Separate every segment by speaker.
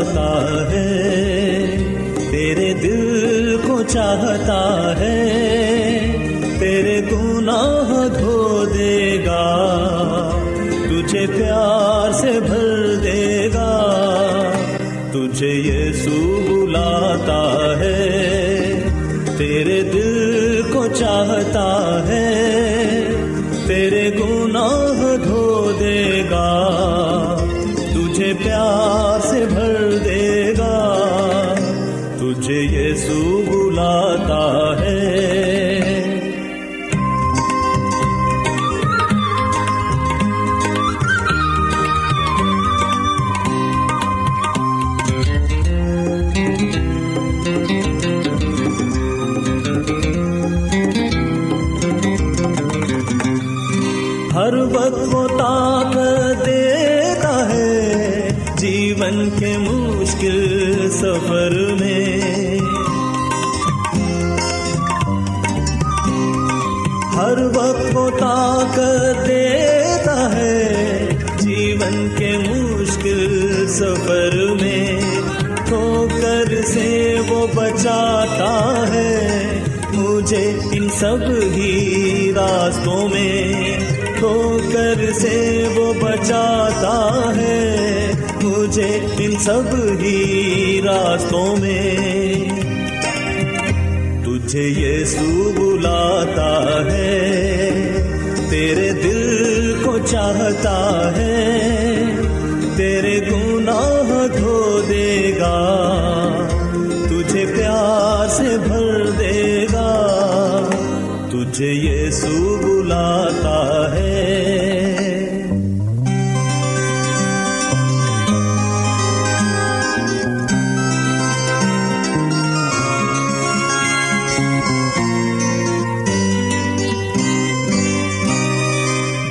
Speaker 1: چاہتا ہے تیرے دل کو چاہتا ہے ہر وقت وہ طاقت دیتا ہے جیون کے مشکل سفر میں۔ ٹھوکر سے وہ بچاتا ہے مجھے ان سب ہی راستوں میں۔ ٹھوکر سے وہ بچاتا ہے مجھے ان سب ہی راستوں میں۔ تجھے یہ سو بلاتا ہے تیرے دل کو چاہتا ہے تیرے گن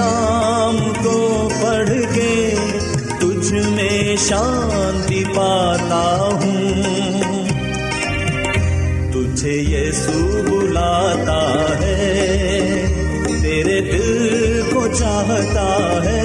Speaker 1: کلام کو پڑھ کے تجھ میں شانتی پاتا ہوں۔ تجھے یہ سو بلاتا ہے، تیرے دل کو چاہتا ہے۔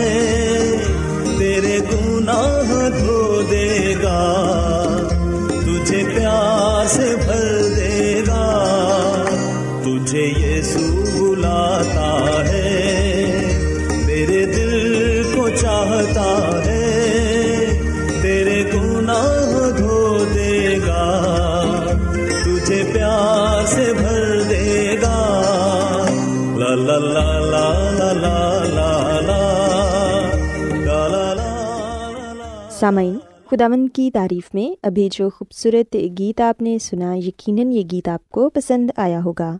Speaker 2: سامعین خداون کی تعریف میں ابھی جو خوبصورت گیت آپ نے سنا، یقیناً یہ گیت آپ کو پسند آیا ہوگا۔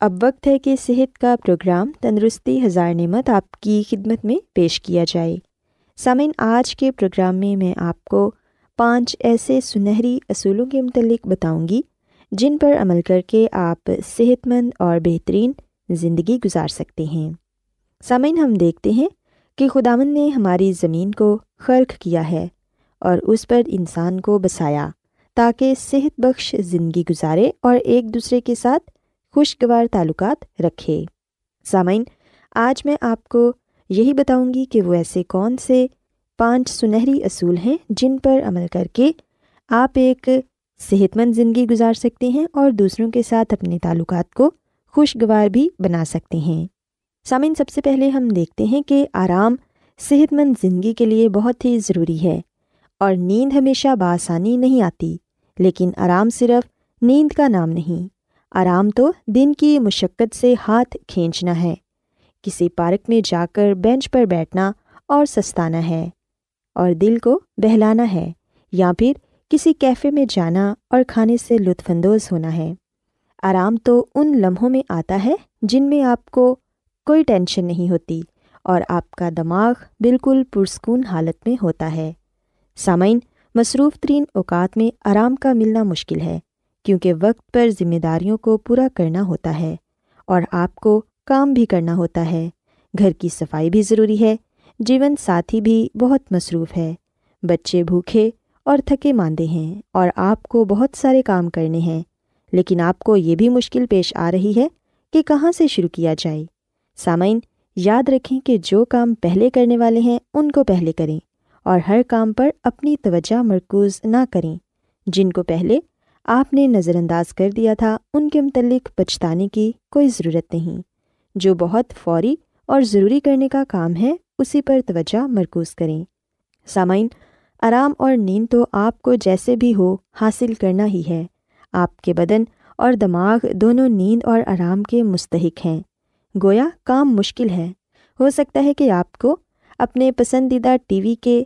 Speaker 2: اب وقت ہے کہ صحت کا پروگرام تندرستی ہزار نعمت آپ کی خدمت میں پیش کیا جائے۔ سامعین، آج کے پروگرام میں میں آپ کو پانچ ایسے سنہری اصولوں کے متعلق بتاؤں گی، جن پر عمل کر کے آپ صحت مند اور بہترین زندگی گزار سکتے ہیں۔ سامعین، ہم دیکھتے ہیں کہ خداون نے ہماری زمین کو خرق کیا ہے۔ اور اس پر انسان کو بسایا تاکہ صحت بخش زندگی گزارے اور ایک دوسرے کے ساتھ خوشگوار تعلقات رکھے۔ سامعین، آج میں آپ کو یہی بتاؤں گی کہ وہ ایسے کون سے پانچ سنہری اصول ہیں جن پر عمل کر کے آپ ایک صحت مند زندگی گزار سکتے ہیں اور دوسروں کے ساتھ اپنے تعلقات کو خوشگوار بھی بنا سکتے ہیں۔ سامعین، سب سے پہلے ہم دیکھتے ہیں کہ آرام صحت مند زندگی کے لیے بہت ہی ضروری ہے۔ اور نیند ہمیشہ بآسانی نہیں آتی، لیکن آرام صرف نیند کا نام نہیں۔ آرام تو دن کی مشقت سے ہاتھ کھینچنا ہے۔ کسی پارک میں جا کر بینچ پر بیٹھنا اور سستانا ہے اور دل کو بہلانا ہے، یا پھر کسی کیفے میں جانا اور کھانے سے لطف اندوز ہونا ہے۔ آرام تو ان لمحوں میں آتا ہے جن میں آپ کو کوئی ٹینشن نہیں ہوتی اور آپ کا دماغ بالکل پرسکون حالت میں ہوتا ہے۔ سامعین، مصروف ترین اوقات میں آرام کا ملنا مشکل ہے، کیونکہ وقت پر ذمہ داریوں کو پورا کرنا ہوتا ہے اور آپ کو کام بھی کرنا ہوتا ہے۔ گھر کی صفائی بھی ضروری ہے۔ جیون ساتھی بھی بہت مصروف ہے۔ بچے بھوکھے اور تھکے ماندے ہیں اور آپ کو بہت سارے کام کرنے ہیں۔ لیکن آپ کو یہ بھی مشکل پیش آ رہی ہے کہ کہاں سے شروع کیا جائے۔ سامعین، یاد رکھیں کہ جو کام پہلے کرنے والے ہیں، ان کو پہلے کریں۔ اور ہر کام پر اپنی توجہ مرکوز نہ کریں۔ جن کو پہلے آپ نے نظر انداز کر دیا تھا، ان کے متعلق پچھتانے کی کوئی ضرورت نہیں۔ جو بہت فوری اور ضروری کرنے کا کام ہے، اسی پر توجہ مرکوز کریں۔ سامعین، آرام اور نیند تو آپ کو جیسے بھی ہو، حاصل کرنا ہی ہے۔ آپ کے بدن اور دماغ دونوں نیند اور آرام کے مستحق ہیں۔ گویا کام مشکل ہے۔ ہو سکتا ہے کہ آپ کو اپنے پسندیدہ ٹی وی کے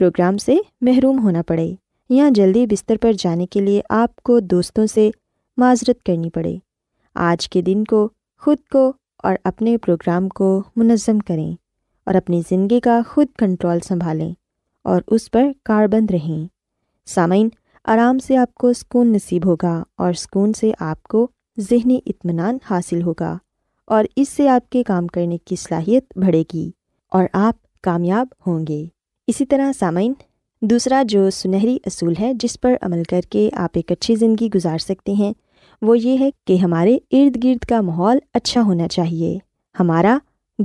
Speaker 2: پروگرام سے محروم ہونا پڑے۔ یا جلدی بستر پر جانے کے لیے آپ کو دوستوں سے معذرت کرنی پڑے۔ آج کے دن کو خود کو اور اپنے پروگرام کو منظم کریں اور اپنی زندگی کا خود کنٹرول سنبھالیں اور اس پر کاربند رہیں۔ سامعین، آرام سے آپ کو سکون نصیب ہوگا اور سکون سے آپ کو ذہنی اطمینان حاصل ہوگا اور اس سے آپ کے کام کرنے کی صلاحیت بڑھے گی اور آپ کامیاب ہوں گے۔ اسی طرح سامعین، دوسرا جو سنہری اصول ہے جس پر عمل کر کے آپ ایک اچھی زندگی گزار سکتے ہیں، وہ یہ ہے کہ ہمارے ارد گرد کا ماحول اچھا ہونا چاہیے۔ ہمارا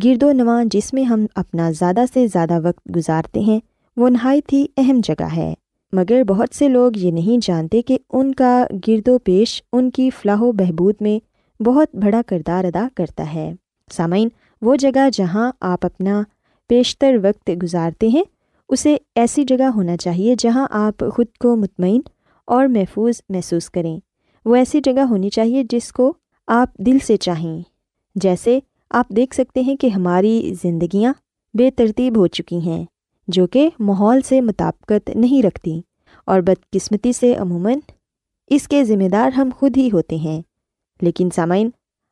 Speaker 2: گرد و نواں جس میں ہم اپنا زیادہ سے زیادہ وقت گزارتے ہیں، وہ نہایت ہی اہم جگہ ہے۔ مگر بہت سے لوگ یہ نہیں جانتے کہ ان کا گرد و پیش ان کی فلاح و بہبود میں بہت بڑا کردار ادا کرتا ہے۔ سامعین، وہ جگہ جہاں آپ اپنا بیشتر وقت گزارتے ہیں اسے ایسی جگہ ہونا چاہیے جہاں آپ خود کو مطمئن اور محفوظ محسوس کریں۔ وہ ایسی جگہ ہونی چاہیے جس کو آپ دل سے چاہیں۔ جیسے آپ دیکھ سکتے ہیں کہ ہماری زندگیاں بے ترتیب ہو چکی ہیں، جو کہ ماحول سے مطابقت نہیں رکھتی اور بدقسمتی سے عموماً اس کے ذمہ دار ہم خود ہی ہوتے ہیں۔ لیکن سامعین،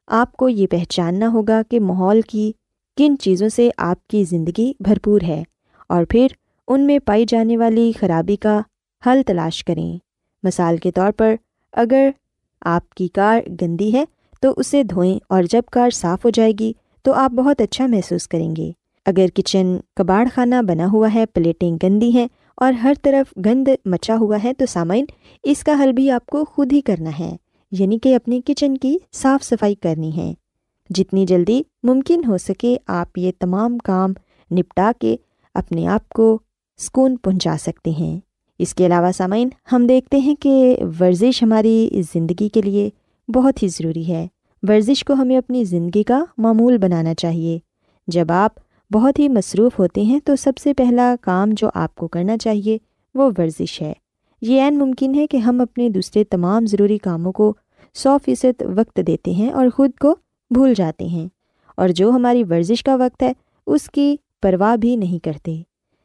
Speaker 2: آپ کو یہ پہچاننا ہوگا کہ ماحول کی کن چیزوں سے آپ کی زندگی بھرپور ہے اور پھر ان میں پائی جانے والی خرابی کا حل تلاش کریں۔ مثال کے طور پر، اگر آپ کی کار گندی ہے، تو اسے دھوئیں اور جب کار صاف ہو جائے گی، تو آپ بہت اچھا محسوس کریں گے۔ اگر کچن کباڑ خانہ بنا ہوا ہے، پلیٹیں گندی ہیں اور ہر طرف گند مچا ہوا ہے، تو سامعین، اس کا حل بھی آپ کو خود ہی کرنا ہے۔ یعنی کہ اپنی کچن کی صاف صفائی کرنی ہے۔ جتنی جلدی ممکن ہو سکے، آپ یہ تمام کام نپٹا کے اپنے آپ کو سکون پہنچا سکتے ہیں۔ اس کے علاوہ سامعین، ہم دیکھتے ہیں کہ ورزش ہماری زندگی کے لیے بہت ہی ضروری ہے۔ ورزش کو ہمیں اپنی زندگی کا معمول بنانا چاہیے۔ جب آپ بہت ہی مصروف ہوتے ہیں تو سب سے پہلا کام جو آپ کو کرنا چاہیے وہ ورزش ہے۔ یہ عین ممکن ہے کہ ہم اپنے دوسرے تمام ضروری کاموں کو سو فیصد وقت دیتے ہیں اور خود کو بھول جاتے ہیں۔ اور جو ہماری ورزش کا وقت ہے، اس کی پرواہ بھی نہیں کرتے۔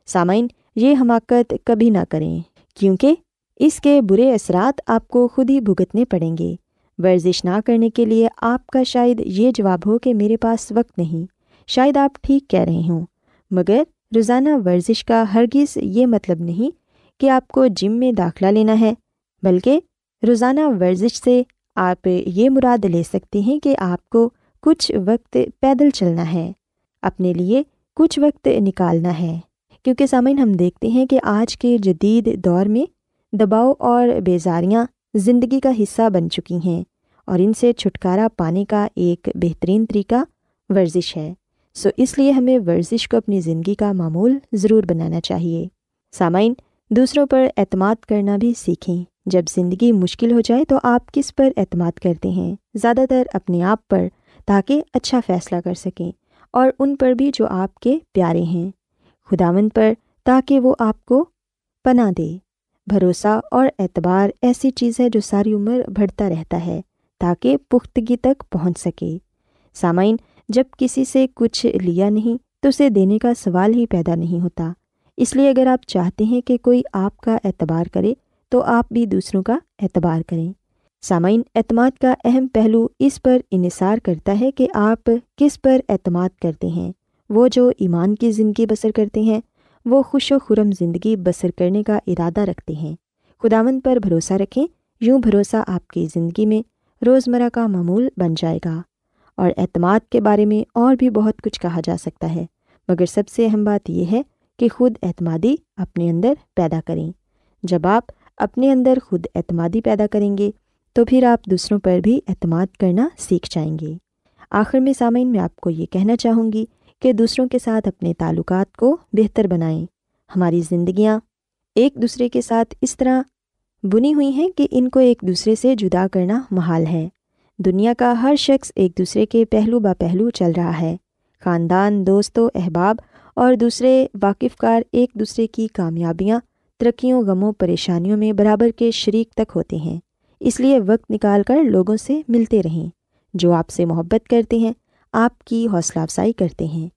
Speaker 2: سامعین یہ حماقت کبھی نہ کریں، کیونکہ اس کے برے اثرات آپ کو خود ہی بھگتنے پڑیں گے۔ ورزش نہ کرنے کے لیے آپ کا شاید یہ جواب ہو کہ میرے پاس وقت نہیں، شاید آپ ٹھیک کہہ رہے ہوں۔ مگر روزانہ ورزش کا ہرگز یہ مطلب نہیں کہ آپ کو جم میں داخلہ لینا ہے، بلکہ روزانہ ورزش سے آپ یہ مراد لے سکتے ہیں کہ آپ کو کچھ وقت پیدل چلنا ہے، اپنے لیے کچھ وقت نکالنا ہے۔ کیونکہ سامعین ہم دیکھتے ہیں کہ آج کے جدید دور میں دباؤ اور بیزاریاں زندگی کا حصہ بن چکی ہیں اور ان سے چھٹکارا پانے کا ایک بہترین طریقہ ورزش ہے۔ سو اس لیے ہمیں ورزش کو اپنی زندگی کا معمول ضرور بنانا چاہیے۔ سامعین، دوسروں پر اعتماد کرنا بھی سیکھیں۔ جب زندگی مشکل ہو جائے تو آپ کس پر اعتماد کرتے ہیں؟ زیادہ تر اپنے آپ پر، تاکہ اچھا فیصلہ کر سکیں اور ان پر بھی جو آپ کے پیارے ہیں۔ خداوند پر تاکہ وہ آپ کو پناہ دے۔ بھروسہ اور اعتبار ایسی چیز ہے جو ساری عمر بڑھتا رہتا ہے تاکہ پختگی تک پہنچ سکے۔ سامعین، جب کسی سے کچھ لیا نہیں تو اسے دینے کا سوال ہی پیدا نہیں ہوتا۔ اس لیے اگر آپ چاہتے ہیں کہ کوئی آپ کا اعتبار کرے تو آپ بھی دوسروں کا اعتبار کریں۔ سامعین، اعتماد کا اہم پہلو اس پر انحصار کرتا ہے کہ آپ کس پر اعتماد کرتے ہیں۔ وہ جو ایمان کی زندگی بسر کرتے ہیں، وہ خوش و خرم زندگی بسر کرنے کا ارادہ رکھتے ہیں۔ خداون پر بھروسہ رکھیں، یوں بھروسہ آپ کی زندگی میں روزمرہ کا معمول بن جائے گا۔ اور اعتماد کے بارے میں اور بھی بہت کچھ کہا جا سکتا ہے، مگر سب سے اہم بات یہ ہے کہ خود اعتمادی اپنے اندر پیدا کریں۔ جب آپ اپنے اندر خود اعتمادی پیدا کریں گے، تو پھر آپ دوسروں پر بھی اعتماد کرنا سیکھ جائیں گے۔ آخر میں سامعین، میں آپ کو یہ کہنا چاہوں گی کہ دوسروں کے ساتھ اپنے تعلقات کو بہتر بنائیں۔ ہماری زندگیاں ایک دوسرے کے ساتھ اس طرح بنی ہوئی ہیں کہ ان کو ایک دوسرے سے جدا کرنا محال ہے۔ دنیا کا ہر شخص ایک دوسرے کے پہلو با پہلو چل رہا ہے۔ خاندان، دوست و احباب اور دوسرے واقف کار ایک دوسرے کی کامیابیاں، ترقیوں، غموں، پریشانیوں میں برابر کے شریک تک ہوتے ہیں۔ اس لیے وقت نکال کر لوگوں سے ملتے رہیں۔ جو آپ سے محبت کرتے ہیں آپ کی حوصلہ افزائی کرتے ہیں۔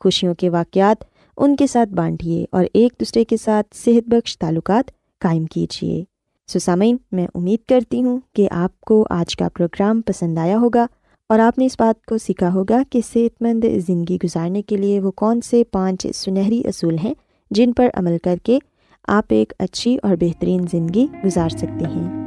Speaker 2: خوشیوں کے واقعات ان کے ساتھ بانٹیے اور ایک دوسرے کے ساتھ صحت بخش تعلقات قائم کیجیے۔ سسامین، میں امید کرتی ہوں کہ آپ کو آج کا پروگرام پسند آیا ہوگا اور آپ نے اس بات کو سیکھا ہوگا کہ صحت مند زندگی گزارنے کے لیے وہ کون سے پانچ سنہری اصول ہیں جن پر عمل کر کے آپ ایک اچھی اور بہترین زندگی گزار سکتے ہیں۔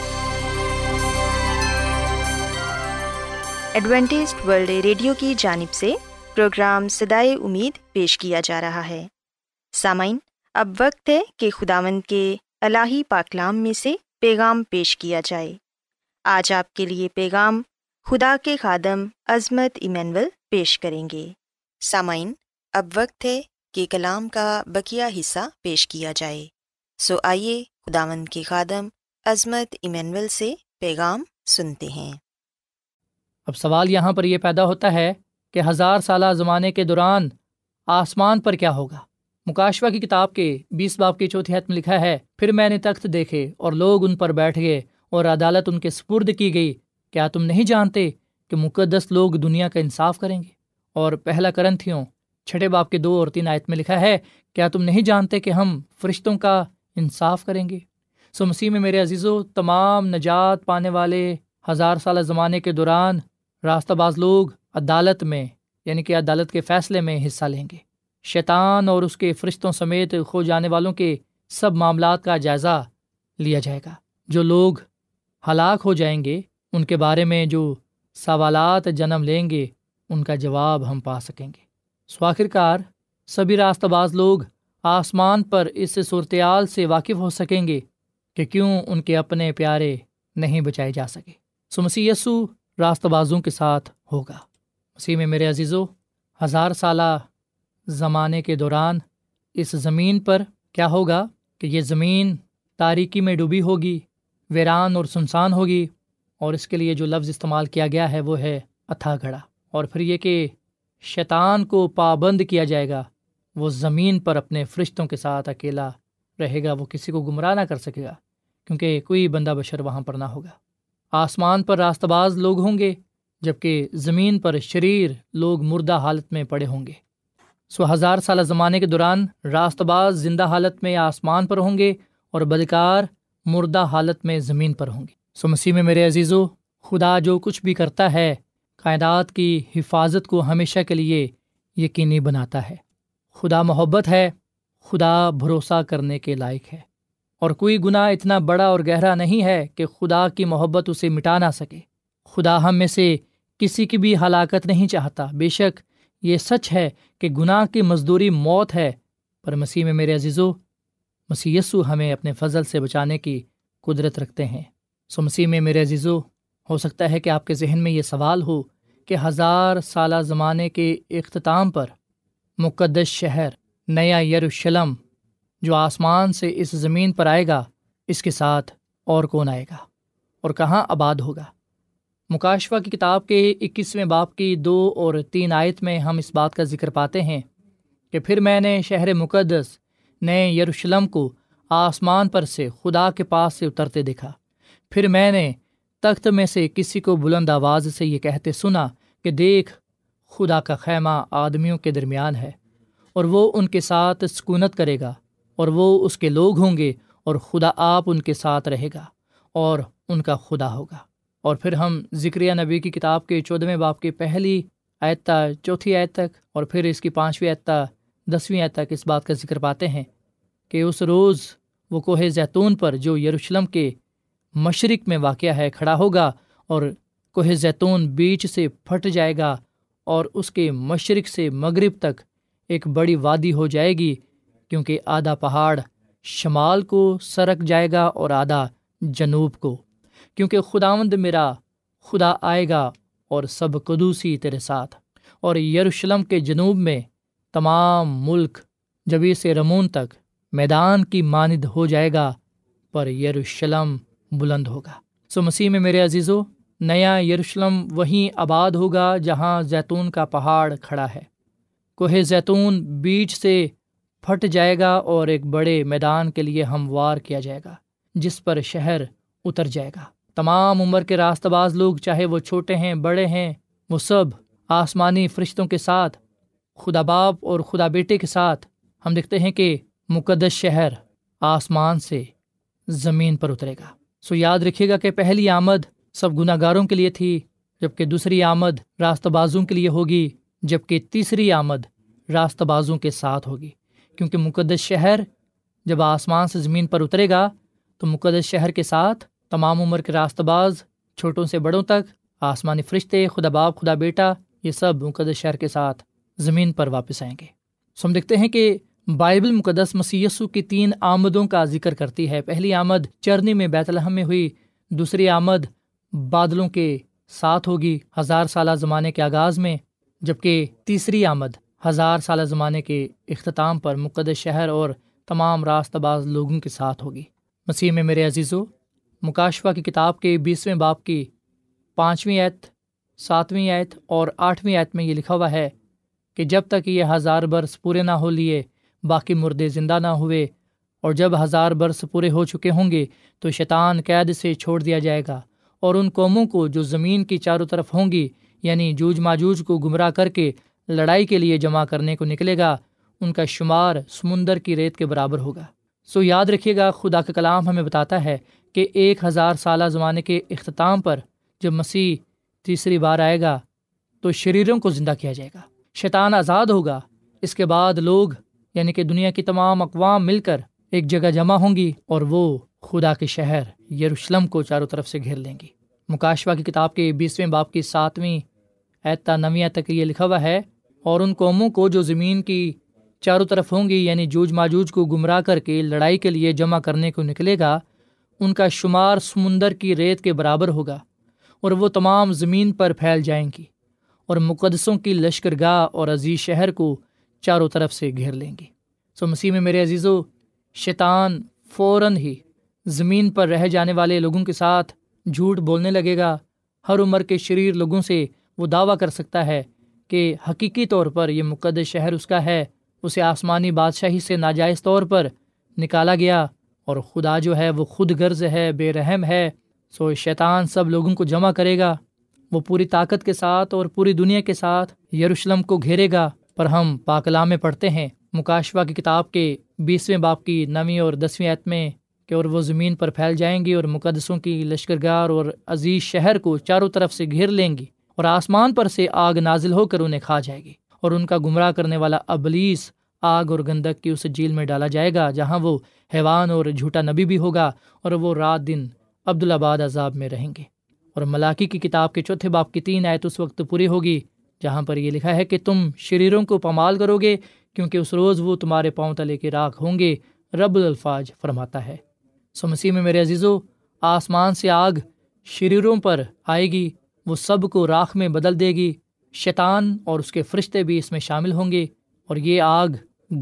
Speaker 2: Adventist world radio کی جانب سے پروگرام سدائے امید پیش کیا جا رہا ہے۔ سامعین، اب وقت ہے کہ خداوند کے الہی پاکلام میں سے پیغام پیش کیا جائے۔ آج آپ کے لیے پیغام خدا کے خادم عظمت ایمینول پیش کریں گے۔ سامعین، اب وقت ہے کہ کلام کا بکیا حصہ پیش کیا جائے۔ سو آئیے خداوند کے خادم عظمت ایمینول سے پیغام سنتے ہیں۔
Speaker 3: اب سوال یہاں پر یہ پیدا ہوتا ہے کہ ہزار سالہ زمانے کے دوران آسمان پر کیا ہوگا؟ مکاشوہ کی کتاب کے بیس باپ کی چوتھی حت میں لکھا ہے، پھر میں نے تخت دیکھے اور لوگ ان پر بیٹھ گئے اور عدالت ان کے سپرد کی گئی۔ کیا تم نہیں جانتے کہ مقدس لوگ دنیا کا انصاف کریں گے؟ اور پہلا کرن تھیوں چھٹے باپ کے دو اور تین آیت میں لکھا ہے، کیا تم نہیں جانتے کہ ہم فرشتوں کا انصاف کریں گے؟ سو مسیح میں میرے عزیز و تمام نجات پانے والے ہزار سالہ زمانے کے دوران راستہ باز لوگ عدالت میں یعنی کہ عدالت کے فیصلے میں حصہ لیں گے۔ شیطان اور اس کے فرشتوں سمیت کھو جانے والوں کے سب معاملات کا جائزہ لیا جائے گا۔ جو لوگ ہلاک ہو جائیں گے، ان کے بارے میں جو سوالات جنم لیں گے، ان کا جواب ہم پا سکیں گے۔ سو آخر کار سبھی راستہ باز لوگ آسمان پر اس صورتحال سے واقف ہو سکیں گے کہ کیوں ان کے اپنے پیارے نہیں بچائے جا سکے۔ سو مسیح یسو راستہ بازوں کے ساتھ ہوگا۔ مسیح میں میرے عزیز و ہزار سالہ زمانے کے دوران اس زمین پر کیا ہوگا کہ یہ زمین تاریکی میں ڈوبی ہوگی، ویران اور سنسان ہوگی اور اس کے لیے جو لفظ استعمال کیا گیا ہے وہ ہے اتھا گھڑا اور پھر یہ کہ شیطان کو پابند کیا جائے گا، وہ زمین پر اپنے فرشتوں کے ساتھ اکیلا رہے گا، وہ کسی کو گمراہ نہ کر سکے گا، کیونکہ کوئی بندہ بشر وہاں پر نہ ہوگا۔ آسمان پر راست باز لوگ ہوں گے جبکہ زمین پر شریر لوگ مردہ حالت میں پڑے ہوں گے۔ سو ہزار سالہ زمانے کے دوران راست باز زندہ حالت میں آسمان پر ہوں گے اور بدکار مردہ حالت میں زمین پر ہوں گے۔ سو مسیح میں میرے عزیز و خدا جو کچھ بھی کرتا ہے، کائنات کی حفاظت کو ہمیشہ کے لیے یقینی بناتا ہے۔ خدا محبت ہے، خدا بھروسہ کرنے کے لائق ہے۔ اور کوئی گناہ اتنا بڑا اور گہرا نہیں ہے کہ خدا کی محبت اسے مٹا نہ سکے۔ خدا ہم میں سے کسی کی بھی ہلاکت نہیں چاہتا۔ بے شک یہ سچ ہے کہ گناہ کی مزدوری موت ہے۔ پر مسیح میں میرے عزیز و مسی یسو ہمیں اپنے فضل سے بچانے کی قدرت رکھتے ہیں۔ سو مسیح میں میرے عزیزو، ہو سکتا ہے کہ آپ کے ذہن میں یہ سوال ہو کہ ہزار سالہ زمانے کے اختتام پر مقدس شہر نیا یروشلم جو آسمان سے اس زمین پر آئے گا، اس کے ساتھ اور کون آئے گا؟ اور کہاں آباد ہوگا؟ مکاشفہ کی کتاب کے اکیسویں باپ کی دو اور تین آیت میں ہم اس بات کا ذکر پاتے ہیں کہ پھر میں نے شہر مقدس، نئے یروشلم کو آسمان پر سے خدا کے پاس سے اترتے دیکھا۔ پھر میں نے تخت میں سے کسی کو بلند آواز سے یہ کہتے سنا کہ دیکھ، خدا کا خیمہ آدمیوں کے درمیان ہے اور وہ ان کے ساتھ سکونت کرے گا۔ اور وہ اس کے لوگ ہوں گے اور خدا آپ ان کے ساتھ رہے گا اور ان کا خدا ہوگا۔ اور پھر ہم ذکریہ نبی کی کتاب کے چودھویں باپ کی پہلی آیتہ چوتھی آیت تک اور پھر اس کی پانچویں آیتہ دسویں آیت تک اس بات کا ذکر پاتے ہیں کہ اس روز وہ کوہ زیتون پر جو یروشلم کے مشرق میں واقع ہے کھڑا ہوگا اور کوہ زیتون بیچ سے پھٹ جائے گا اور اس کے مشرق سے مغرب تک ایک بڑی وادی ہو جائے گی۔ کیونکہ آدھا پہاڑ شمال کو سرک جائے گا اور آدھا جنوب کو۔ کیونکہ خداوند میرا خدا آئے گا اور سب قدوسی تیرے ساتھ۔ اور یروشلم کے جنوب میں تمام ملک جبی سے رمون تک میدان کی ماند ہو جائے گا، پر یروشلم بلند ہوگا۔ سو مسیح میں میرے عزیز و نیا یروشلم وہیں آباد ہوگا جہاں زیتون کا پہاڑ کھڑا ہے۔ کوہ زیتون بیچ سے پھٹ جائے گا اور ایک بڑے میدان کے لیے ہموار کیا جائے گا، جس پر شہر اتر جائے گا۔ تمام عمر کے راست باز لوگ، چاہے وہ چھوٹے ہیں، بڑے ہیں، وہ سب آسمانی فرشتوں کے ساتھ، خدا باپ اور خدا بیٹے کے ساتھ ہم دیکھتے ہیں کہ مقدس شہر آسمان سے زمین پر اترے گا۔ سو یاد رکھیے گا کہ پہلی آمد سب گناہ گاروں کے لیے تھی جبکہ دوسری آمد راست بازوں کے لیے ہوگی جبکہ تیسری آمد راست بازوں کے ساتھ ہوگی۔ کیونکہ مقدس شہر جب آسمان سے زمین پر اترے گا، تو مقدس شہر کے ساتھ تمام عمر کے راست باز، چھوٹوں سے بڑوں تک، آسمانی فرشتے، خدا باپ، خدا بیٹا، یہ سب مقدس شہر کے ساتھ زمین پر واپس آئیں گے۔ سو ہم دیکھتے ہیں کہ بائبل مقدس مسیسو کی تین آمدوں کا ذکر کرتی ہے۔ پہلی آمد چرنی میں بیت الحم میں ہوئی، دوسری آمد بادلوں کے ساتھ ہوگی ہزار سالہ زمانے کے آغاز میں جبکہ تیسری آمد ہزار سالہ زمانے کے اختتام پر مقدس شہر اور تمام راست باز لوگوں کے ساتھ ہوگی۔ مسیح میں میرے عزیز و مکاشفہ کی کتاب کے بیسویں باپ کی پانچویں ایت ساتویں ایت اور آٹھویں ایت میں یہ لکھا ہوا ہے کہ جب تک یہ ہزار برس پورے نہ ہو لیے، باقی مردے زندہ نہ ہوئے، اور جب ہزار برس پورے ہو چکے ہوں گے، تو شیطان قید سے چھوڑ دیا جائے گا، اور ان قوموں کو جو زمین کی چاروں طرف ہوں گی یعنی جوج ماجوج کو گمراہ کر کے لڑائی کے لیے جمع کرنے کو نکلے گا، ان کا شمار سمندر کی ریت کے برابر ہوگا۔ سو یاد رکھیے گا، خدا کا کلام ہمیں بتاتا ہے کہ ایک ہزار سالہ زمانے کے اختتام پر جب مسیح تیسری بار آئے گا، تو شریروں کو زندہ کیا جائے گا۔ شیطان آزاد ہوگا۔ اس کے بعد لوگ یعنی کہ دنیا کی تمام اقوام مل کر ایک جگہ جمع ہوں گی اور وہ خدا کے شہر یروشلم کو چاروں طرف سے گھیر لیں گی۔ مکاشوا کی کتاب کے بیسویں باپ کی ساتویں اعتا نویاں تک یہ لکھا ہوا ہے اور ان قوموں کو جو زمین کی چاروں طرف ہوں گی یعنی جوج ماجوج کو گمراہ کر کے لڑائی کے لیے جمع کرنے کو نکلے گا، ان کا شمار سمندر کی ریت کے برابر ہوگا اور وہ تمام زمین پر پھیل جائیں گی اور مقدسوں کی لشکر گاہ اور عزیز شہر کو چاروں طرف سے گھیر لیں گی۔ سو مسیح میں میرے عزیز و شیطان فوراً ہی زمین پر رہ جانے والے لوگوں کے ساتھ جھوٹ بولنے لگے گا۔ ہر عمر کے شریر لوگوں سے وہ دعویٰ کر سکتا ہے کہ حقیقی طور پر یہ مقدس شہر اس کا ہے، اسے آسمانی بادشاہی سے ناجائز طور پر نکالا گیا اور خدا جو ہے وہ خود غرض ہے، بے رحم ہے، سو شیطان سب لوگوں کو جمع کرے گا۔ وہ پوری طاقت کے ساتھ اور پوری دنیا کے ساتھ یروشلم کو گھیرے گا۔ پر ہم پاکلام میں پڑھتے ہیں مکاشوا کی کتاب کے بیسویں باپ کی نویں اور دسویں عت میں کہ اور وہ زمین پر پھیل جائیں گی اور مقدسوں کی لشکر گار اور عزیز شہر کو چاروں طرف سے گھیر لیں گی۔ اور آسمان پر سے آگ نازل ہو کر انہیں کھا جائے گی۔ اور ان کا گمراہ کرنے والا ابلیس آگ اور گندک کی اس جھیل میں ڈالا جائے گا، جہاں وہ حیوان اور جھوٹا نبی بھی ہوگا اور وہ رات دن عبدالآباد عذاب میں رہیں گے۔ اور ملاقی کی کتاب کے چوتھے باپ کی تین آیت اس وقت پوری ہوگی، جہاں پر یہ لکھا ہے کہ تم شریروں کو پمال کرو گے، کیونکہ اس روز وہ تمہارے پاؤں تلے کے راکھ ہوں گے، رب الفاظ فرماتا ہے۔ سو مسیح میں میرے عزیزو، آسمان سے آگ شریروں پر آئے گی وہ سب کو راکھ میں بدل دے گی، شیطان اور اس کے فرشتے بھی اس میں شامل ہوں گے۔ اور یہ آگ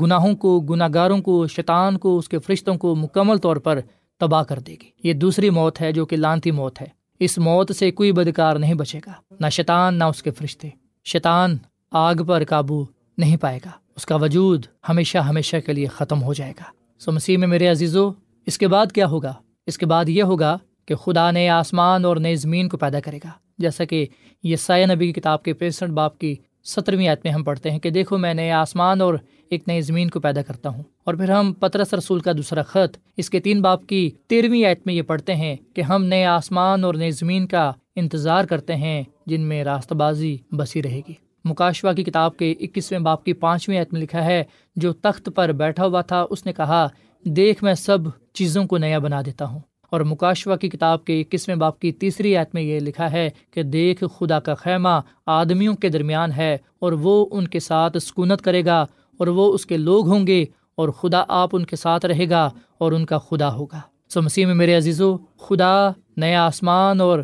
Speaker 3: گناہوں کو گناہ گاروں کو، شیطان کو، اس کے فرشتوں کو مکمل طور پر تباہ کر دے گی۔ یہ دوسری موت ہے جو کہ لانتی موت ہے۔ اس موت سے کوئی بدکار نہیں بچے گا، نہ شیطان، نہ اس کے فرشتے۔ شیطان آگ پر قابو نہیں پائے گا۔ اس کا وجود ہمیشہ ہمیشہ کے لیے ختم ہو جائے گا۔ سو مسیح میں میرے عزیزو، اس کے بعد کیا ہوگا؟ اس کے بعد یہ ہوگا کہ خدا نئے آسمان اور نئے زمین کو پیدا کرے گا۔ جیسا کہ یہ سایہ نبی کی کتاب کے پینسٹھ باپ کی سترویں آیت میں ہم پڑھتے ہیں کہ دیکھو میں نئے آسمان اور ایک نئی زمین کو پیدا کرتا ہوں۔ اور پھر ہم پترس رسول کا دوسرا خط، اس کے تین باپ کی تیرہویں آیت میں یہ پڑھتے ہیں کہ ہم نئے آسمان اور نئی زمین کا انتظار کرتے ہیں، جن میں راستہ بازی بسی رہے گی۔ مکاشوا کی کتاب کے اکیسویں باپ کی پانچویں آیت میں لکھا ہے، جو تخت پر بیٹھا ہوا تھا، اس نے کہا، دیکھ میں سب چیزوں کو نیا بنا دیتا ہوں۔ اور مکاشوا کی کتاب کے اکیسویں باپ کی تیسری آیت میں یہ لکھا ہے کہ دیکھ خدا کا خیمہ آدمیوں کے درمیان ہے اور وہ ان کے ساتھ سکونت کرے گا اور وہ اس کے لوگ ہوں گے اور خدا آپ ان کے ساتھ رہے گا اور ان کا خدا ہوگا۔ سو مسیح میں میرے عزیز و خدا نیا آسمان اور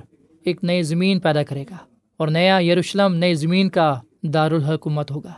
Speaker 3: ایک نئی زمین پیدا کرے گا اور نیا یروشلم، نئی زمین کا دارالحکومت ہوگا۔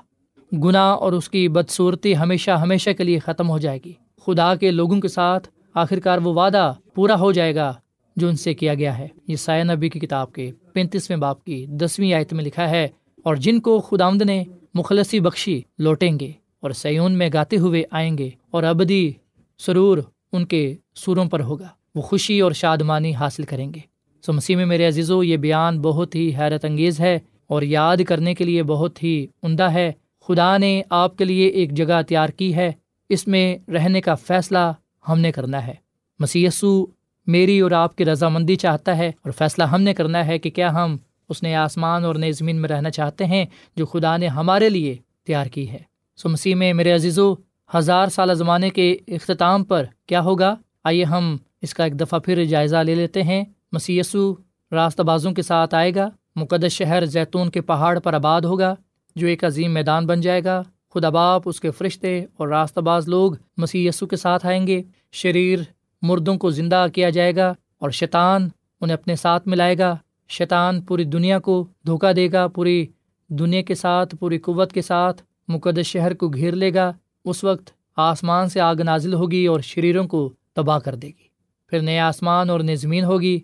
Speaker 3: گناہ اور اس کی بدصورتی ہمیشہ ہمیشہ کے لیے ختم ہو جائے گی۔ خدا کے لوگوں کے ساتھ آخر کار وہ وعدہ پورا ہو جائے گا جو ان سے کیا گیا ہے۔ یہ سایہ نبی کی کتاب کے پینتیسویں باپ کی دسویں آیت میں لکھا ہے، اور جن کو خدا نے مخلصی بخشی لوٹیں گے اور سیون میں گاتے ہوئے آئیں گے اور ابدی سرور ان کے سوروں پر ہوگا۔ وہ خوشی اور شادمانی حاصل کریں گے۔ سو مسیح میں میرے عزیز و یہ بیان بہت ہی حیرت انگیز ہے اور یاد کرنے کے لیے بہت ہی عمدہ ہے۔ خدا نے آپ کے لیے ایک جگہ تیار کی ہے، اس میں رہنے کا فیصلہ ہم نے کرنا ہے۔ مسیسو میری اور آپ کی رضامندی چاہتا ہے اور فیصلہ ہم نے کرنا ہے کہ کیا ہم اس نے آسمان اور نئے زمین میں رہنا چاہتے ہیں جو خدا نے ہمارے لیے تیار کی ہے۔ سو مسیح میں میرے عزیز و ہزار سالہ زمانے کے اختتام پر کیا ہوگا؟ آئیے ہم اس کا ایک دفعہ پھر جائزہ لے لیتے ہیں۔ مسیسو راستہ بازوں کے ساتھ آئے گا۔ مقدس شہر زیتون کے پہاڑ پر آباد ہوگا، جو ایک عظیم میدان بن جائے گا۔ خدا باپ، اس کے فرشتے اور راستہ باز لوگ مسی یسو کے ساتھ آئیں گے۔ شریر مردوں کو زندہ کیا جائے گا اور شیطان انہیں اپنے ساتھ ملائے گا۔ شیطان پوری دنیا کو دھوکہ دے گا، پوری دنیا کے ساتھ، پوری قوت کے ساتھ مقدس شہر کو گھیر لے گا۔ اس وقت آسمان سے آگ نازل ہوگی اور شریروں کو تباہ کر دے گی۔ پھر نئے آسمان اور نئے زمین ہوگی۔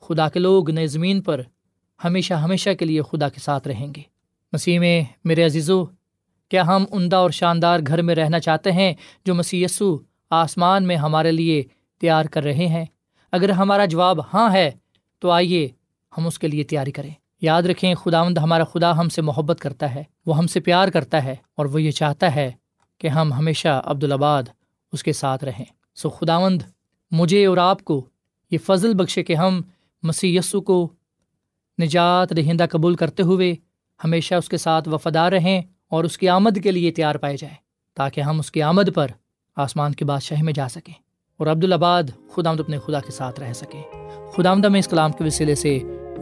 Speaker 3: خدا کے لوگ نئے زمین پر ہمیشہ ہمیشہ کے لیے خدا کے ساتھ رہیں گے۔ مسیح میں، میرے عزیزو، کیا ہم عمدہ اور شاندار گھر میں رہنا چاہتے ہیں جو مسی آسمان میں ہمارے لیے تیار کر رہے ہیں۔ اگر ہمارا جواب ہاں ہے، تو آئیے ہم اس کے لیے تیاری کریں۔ یاد رکھیں، خداوند ہمارا خدا ہم سے محبت کرتا ہے، وہ ہم سے پیار کرتا ہے اور وہ یہ چاہتا ہے کہ ہم ہمیشہ عبدالآباد اس کے ساتھ رہیں۔ سو خداوند، مجھے اور آپ کو یہ فضل بخشے کہ ہم مسی یسو کو نجات دہندہ قبول کرتے ہوئے ہمیشہ اس کے ساتھ وفادار رہیں اور اس کی آمد کے لیے تیار پائے جائیں، تاکہ ہم اس کی آمد پر آسمان کے بادشاہ میں جا سکیں۔ اور عبدالآباد خدا آمد اپنے خدا کے ساتھ رہ سکیں خدا آمدہ میں اس کلام کے وسیلے سے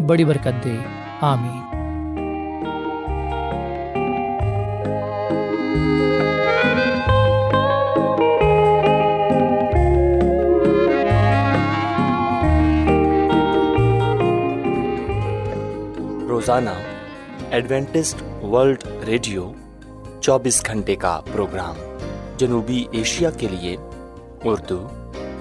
Speaker 3: بڑی برکت دے۔ آمین۔
Speaker 4: روزانہ ایڈوینٹسٹ ورلڈ ریڈیو چوبیس گھنٹے کا پروگرام جنوبی ایشیا کے لیے Urdu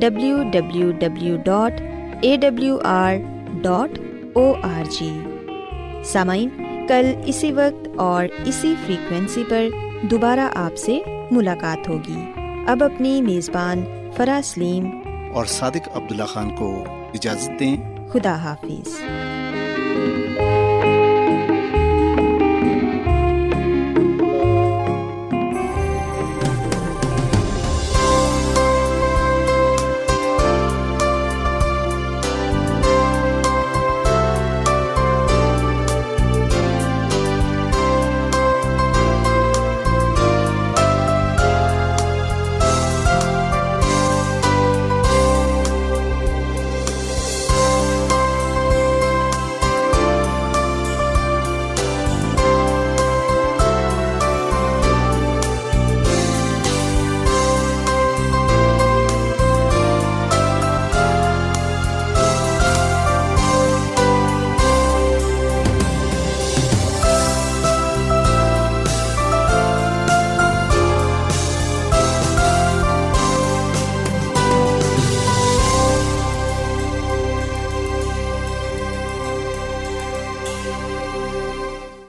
Speaker 2: W W W dot A W R dot O R G سامعین کل اسی وقت اور اسی فریکوینسی پر دوبارہ آپ سے ملاقات ہوگی۔ اب اپنی میزبان فرا سلیم
Speaker 5: اور صادق عبداللہ خان کو اجازت دیں۔
Speaker 2: خدا حافظ۔